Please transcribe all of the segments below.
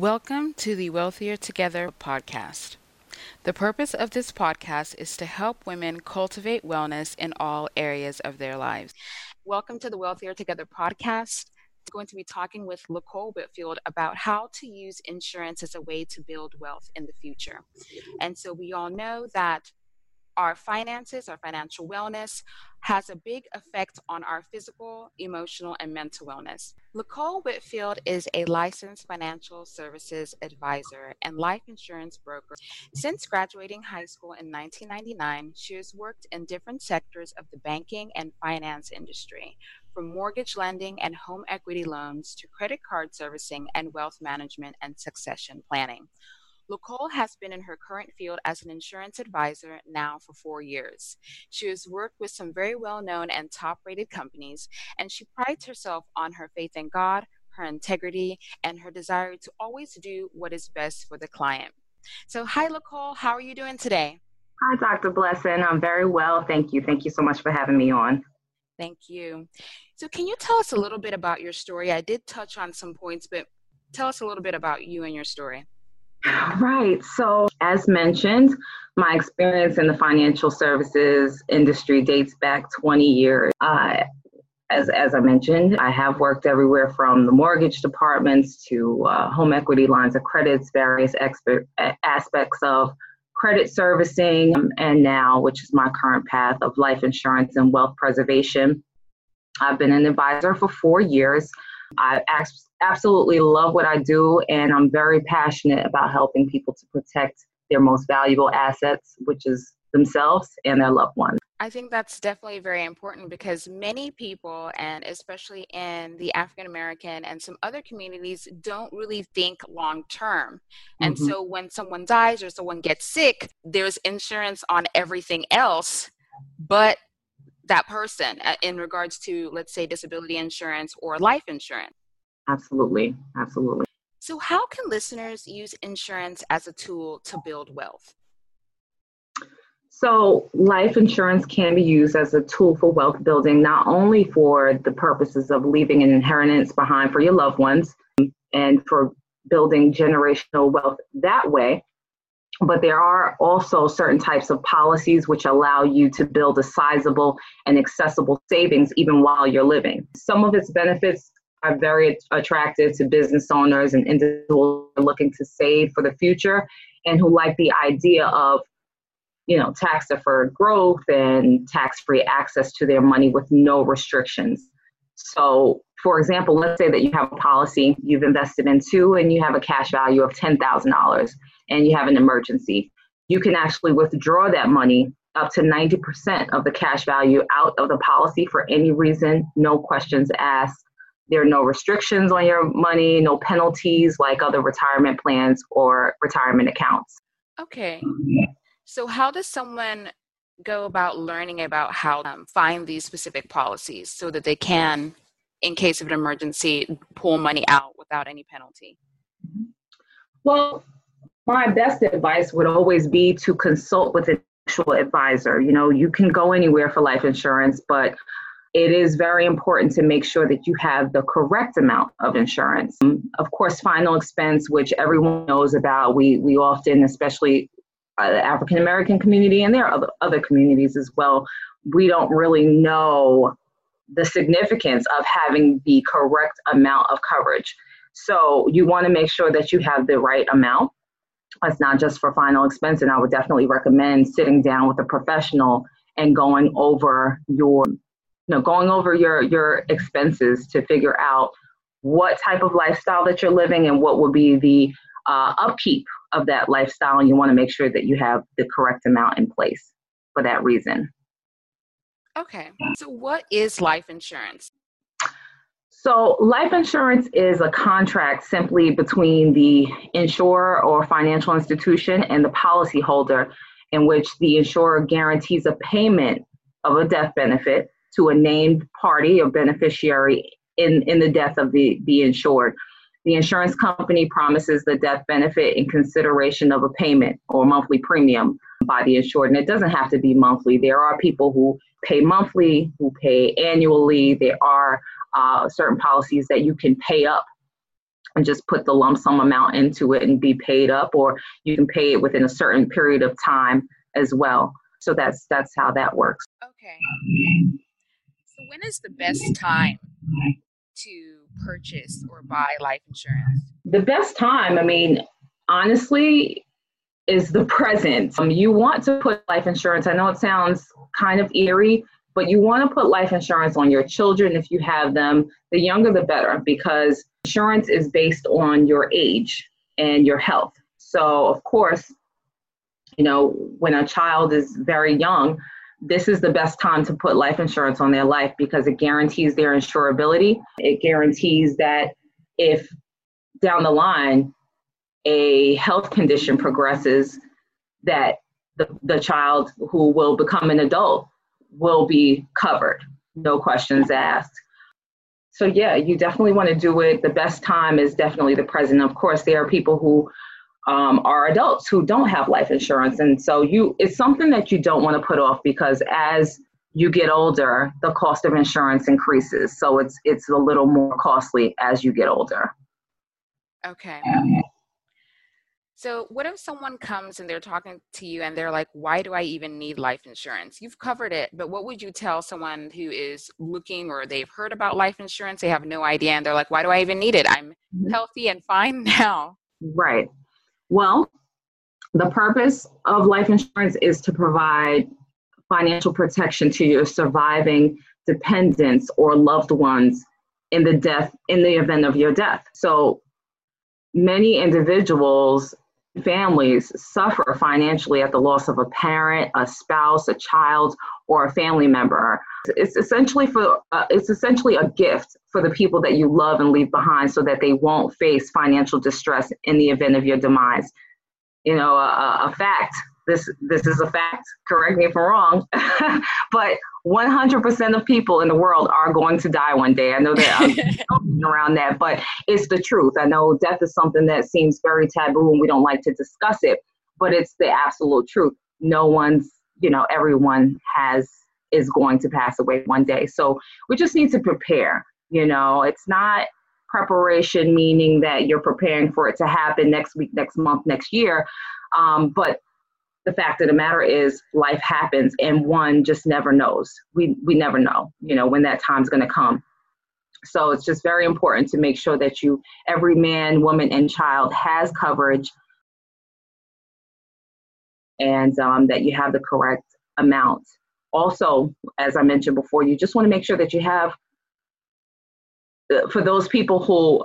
Welcome to the Wellthier Together podcast. The purpose of this podcast is to help women cultivate wellness in all areas of their lives. Welcome to the Wellthier Together podcast. I'm going to be talking with Lacole Whitfield about how to use insurance as a way to build wealth in the future. And so we all know that our finances, our financial wellness, has a big effect on our physical, emotional, and mental wellness. Lacole Whitfield is a licensed financial services advisor and life insurance broker. Since graduating high school in 1999, she has worked in different sectors of the banking and finance industry, from mortgage lending and home equity loans to credit card servicing and wealth management and succession planning. Lacole has been in her current field as an insurance advisor now for four years. She has worked with some very well known and top rated companies, and she prides herself on her faith in God, her integrity, and her desire to always do what is best for the client. So, hi, Lacole. How are you doing today? Hi, Dr. Blessing. I'm very well. Thank you. Thank you so much for having me on. Thank you. So, can you tell us a little bit about your story? I did touch on some points, but tell us a little bit about you and your story. Right. So, as mentioned, my experience in the financial services industry dates back 20 years. Uh, as, as I mentioned, I have worked everywhere from the mortgage departments to uh, home equity lines of credits, various expert, aspects of credit servicing, and now, which is my current path of life insurance and wealth preservation. I've been an advisor for four years. I absolutely love what I do, and I'm very passionate about helping people to protect their most valuable assets, which is themselves and their loved ones. I think that's definitely very important because many people, and especially in the African American and some other communities, don't really think long term. And mm-hmm. so when someone dies or someone gets sick, there's insurance on everything else, but that person uh, in regards to, let's say, disability insurance or life insurance. Absolutely. Absolutely. So, how can listeners use insurance as a tool to build wealth? So, life insurance can be used as a tool for wealth building, not only for the purposes of leaving an inheritance behind for your loved ones and for building generational wealth that way, but there are also certain types of policies which allow you to build a sizable and accessible savings even while you're living. Some of its benefits are very attractive to business owners and individuals looking to save for the future and who like the idea of you know tax deferred growth and tax free access to their money with no restrictions so for example let's say that you have a policy you've invested into and you have a cash value of $10000 and you have an emergency, you can actually withdraw that money up to 90% of the cash value out of the policy for any reason, no questions asked. There are no restrictions on your money, no penalties like other retirement plans or retirement accounts. Okay. So, how does someone go about learning about how to find these specific policies so that they can, in case of an emergency, pull money out without any penalty? Well, my best advice would always be to consult with an actual advisor. You know, you can go anywhere for life insurance, but it is very important to make sure that you have the correct amount of insurance. Of course, final expense, which everyone knows about, we, we often, especially uh, the African American community, and there are other, other communities as well, we don't really know the significance of having the correct amount of coverage. So you want to make sure that you have the right amount. It's not just for final expense, and I would definitely recommend sitting down with a professional and going over your, you know, going over your your expenses to figure out what type of lifestyle that you're living and what will be the uh, upkeep of that lifestyle. And you want to make sure that you have the correct amount in place for that reason. Okay. So, what is life insurance? So, life insurance is a contract simply between the insurer or financial institution and the policyholder, in which the insurer guarantees a payment of a death benefit to a named party or beneficiary in, in the death of the, the insured. The insurance company promises the death benefit in consideration of a payment or monthly premium by the insured. And it doesn't have to be monthly. There are people who pay monthly, who pay annually. There are uh, certain policies that you can pay up and just put the lump sum amount into it and be paid up, or you can pay it within a certain period of time as well. So that's that's how that works. Okay. So when is the best time to purchase or buy life insurance? The best time, I mean, honestly, is the present. Um, you want to put life insurance, I know it sounds kind of eerie, but you want to put life insurance on your children if you have them. The younger, the better, because insurance is based on your age and your health. So, of course, you know, when a child is very young, this is the best time to put life insurance on their life because it guarantees their insurability. It guarantees that if down the line a health condition progresses, that the, the child who will become an adult will be covered, no questions asked. So, yeah, you definitely want to do it. The best time is definitely the present. Of course, there are people who um, are adults who don't have life insurance. And so you it's something that you don't want to put off because as you get older, the cost of insurance increases. So it's it's a little more costly as you get older. Okay. So, what if someone comes and they're talking to you and they're like, Why do I even need life insurance? You've covered it, but what would you tell someone who is looking or they've heard about life insurance, they have no idea, and they're like, Why do I even need it? I'm mm-hmm. healthy and fine now. Right. Well, the purpose of life insurance is to provide financial protection to your surviving dependents or loved ones in the death in the event of your death. So many individuals families suffer financially at the loss of a parent, a spouse, a child, or a family member. It's essentially for uh, it's essentially a gift for the people that you love and leave behind, so that they won't face financial distress in the event of your demise. You know, a, a fact. This this is a fact. Correct me if I'm wrong, but 100% of people in the world are going to die one day. I know that I'm around that, but it's the truth. I know death is something that seems very taboo and we don't like to discuss it, but it's the absolute truth. No one's, you know, everyone has is going to pass away one day. So we just need to prepare. You know, it's not preparation meaning that you're preparing for it to happen next week, next month, next year. Um, but the fact of the matter is life happens and one just never knows. We we never know you know when that time's going to come. So it's just very important to make sure that you every man woman and child has coverage and um, that you have the correct amount. Also as i mentioned before you just want to make sure that you have uh, for those people who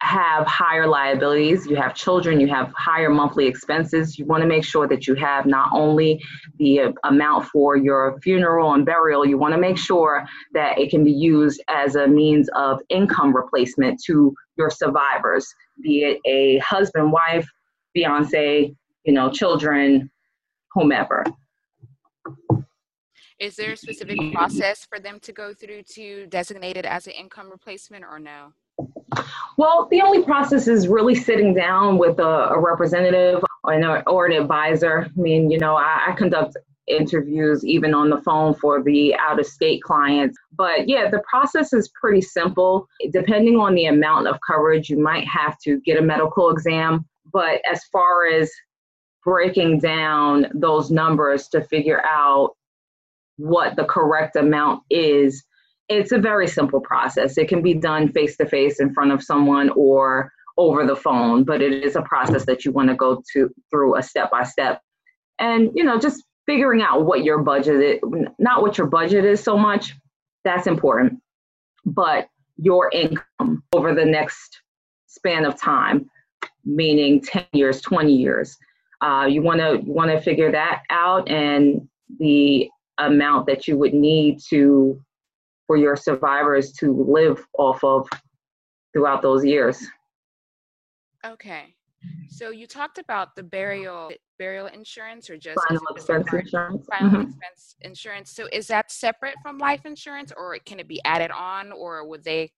have higher liabilities, you have children, you have higher monthly expenses, you want to make sure that you have not only the amount for your funeral and burial, you want to make sure that it can be used as a means of income replacement to your survivors, be it a husband, wife, fiance, you know, children, whomever. Is there a specific process for them to go through to designate it as an income replacement or no? Well, the only process is really sitting down with a, a representative or an, or an, advisor. I mean, you know, I, I conduct interviews even on the phone for the out of state clients. But yeah, the process is pretty simple. Depending on the amount of coverage, you might have to get a medical exam. But as far as breaking down those numbers to figure out what the correct amount is, it's a very simple process. It can be done face to face in front of someone or over the phone, but it is a process that you want to go to through a step by step. And you know, just figuring out what your budget is, not what your budget is so much, that's important, but your income over the next span of time, meaning 10 years, 20 years. Uh, you want to want to figure that out and the amount that you would need to for your survivors to live off of throughout those years. Okay. So you talked about the burial burial insurance or just final expense insurance. Final mm-hmm. expense insurance. So is that separate from life insurance or can it be added on or would they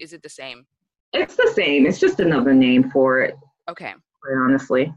is it the same? It's the same. It's just another name for it. Okay. Quite honestly.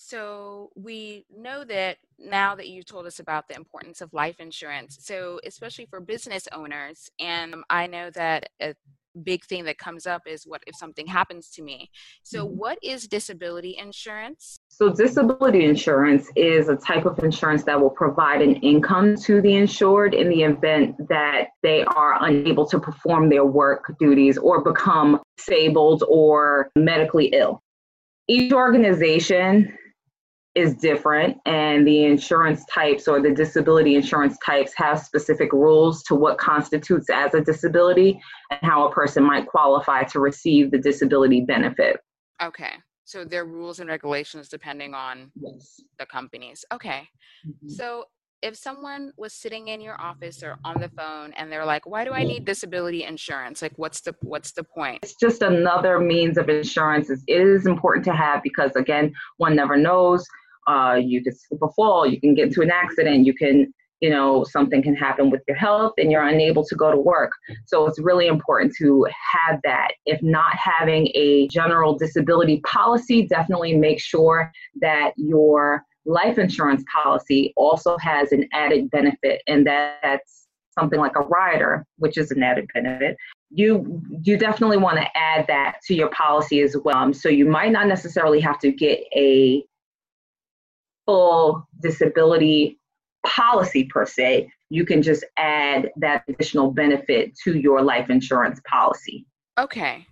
So we know that now that you've told us about the importance of life insurance, so especially for business owners, and I know that a big thing that comes up is what if something happens to me. So, Mm-hmm. what is disability insurance? So, disability insurance is a type of insurance that will provide an income to the insured in the event that they are unable to perform their work duties or become disabled or medically ill. Each organization is different, and the insurance types or the disability insurance types have specific rules to what constitutes as a disability and how a person might qualify to receive the disability benefit. Okay. So, there are rules and regulations depending on Yes. the companies. Okay. Mhm. So, if someone was sitting in your office or on the phone and they're like, "Why do I need disability insurance? Like, what's the what's the point?" It's just another means of insurance. It is important to have because, again, one never knows. Uh, you could slip or fall, you can get into an accident, you can, you know, something can happen with your health and you're unable to go to work. So it's really important to have that. If not having a general disability policy, definitely make sure that your life insurance policy also has an added benefit, and that's something like a rider, which is an added benefit you you definitely want to add that to your policy as well. Um, so you might not necessarily have to get a full disability policy per se. You can just add that additional benefit to your life insurance policy. Okay.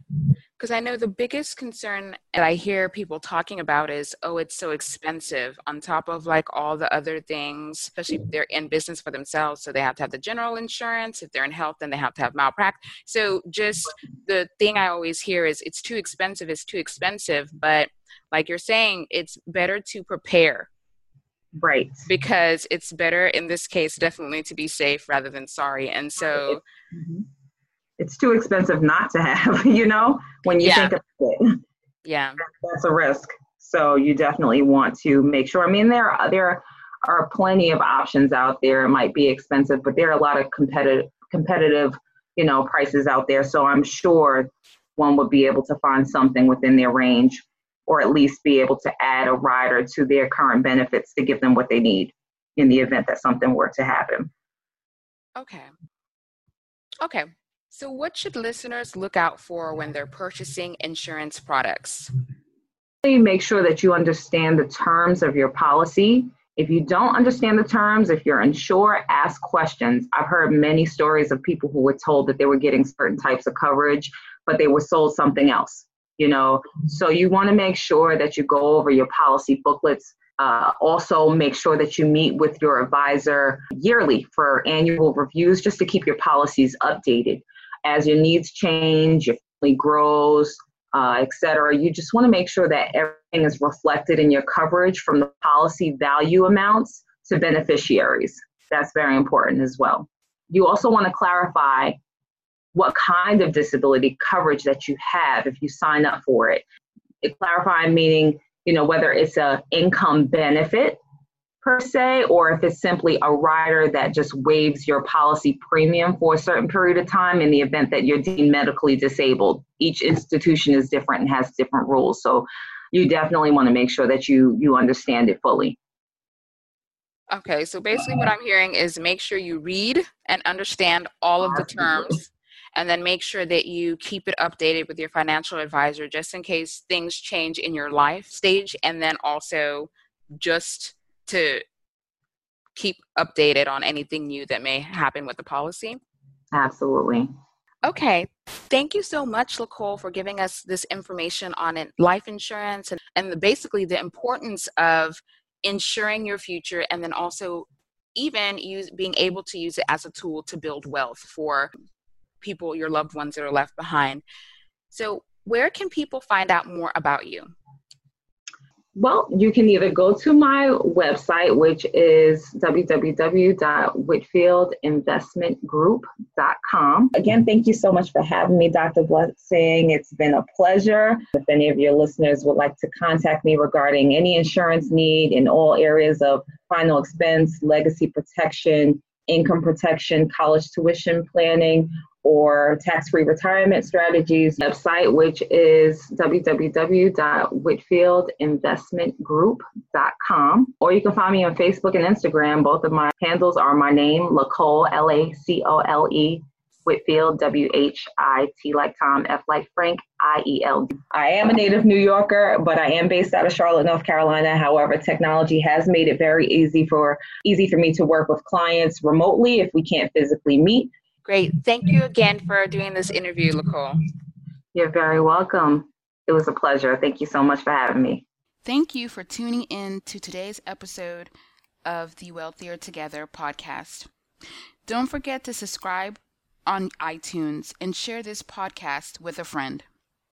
Because I know the biggest concern that I hear people talking about is, oh, it's so expensive on top of like all the other things, especially if they're in business for themselves. So they have to have the general insurance. If they're in health, then they have to have malpractice. So just the thing I always hear is it's too expensive, it's too expensive. But like you're saying, it's better to prepare Right. because it's better in this case, definitely to be safe rather than sorry. And so, Mhm. It's too expensive not to have, you know, when you Yeah. think of it. yeah. that's a risk. So you definitely want to make sure. I mean, there are, there are plenty of options out there. It might be expensive, but there are a lot of competitive competitive, you know, prices out there. So I'm sure one would be able to find something within their range, or at least be able to add a rider to their current benefits to give them what they need in the event that something were to happen. Okay. Okay. So, what should listeners look out for when they're purchasing insurance products? make sure that you understand the terms of your policy. If you don't understand the terms, if you're unsure, ask questions. I've heard many stories of people who were told that they were getting certain types of coverage, but they were sold something else, you know. So you want to make sure that you go over your policy booklets. Uh, also, make sure that you meet with your advisor yearly for annual reviews just to keep your policies updated. As your needs change, your family grows, uh, et cetera. You just want to make sure that everything is reflected in your coverage from the policy value amounts to beneficiaries. That's very important as well. You also want to clarify what kind of disability coverage that you have if you sign up for it. it clarifying meaning, you know, whether it's a income benefit per se, or if it's simply a rider that just waives your policy premium for a certain period of time in the event that you're deemed medically disabled. Each institution is different and has different rules. So you definitely want to make sure that you you understand it fully. Okay, so basically, what I'm hearing is make sure you read and understand all of the terms, and then make sure that you keep it updated with your financial advisor just in case things change in your life stage, and then also just to keep updated on anything new that may happen with the policy. Absolutely. Okay. Thank you so much, Lacole, for giving us this information on life insurance and, and the, basically the importance of insuring your future and then also even use being able to use it as a tool to build wealth for people, your loved ones that are left behind. So, where can people find out more about you? Well, you can either go to my website, which is www.whitfieldinvestmentgroup.com. Again, thank you so much for having me, Dr. Blessing. It's been a pleasure. If any of your listeners would like to contact me regarding any insurance need in all areas of final expense, legacy protection, income protection, college tuition planning, or tax-free retirement strategies website, which is www.whitfieldinvestmentgroup.com. Or you can find me on Facebook and Instagram. Both of my handles are my name, Lacole, L-A-C-O-L-E, Whitfield, W H I T like Tom, F like Frank, I E L. I am a native New Yorker, but I am based out of Charlotte, North Carolina. However, technology has made it very easy for easy for me to work with clients remotely if we can't physically meet. Great. Thank you again for doing this interview, Nicole. You're very welcome. It was a pleasure. Thank you so much for having me. Thank you for tuning in to today's episode of the Wellthier Together podcast. Don't forget to subscribe on iTunes and share this podcast with a friend.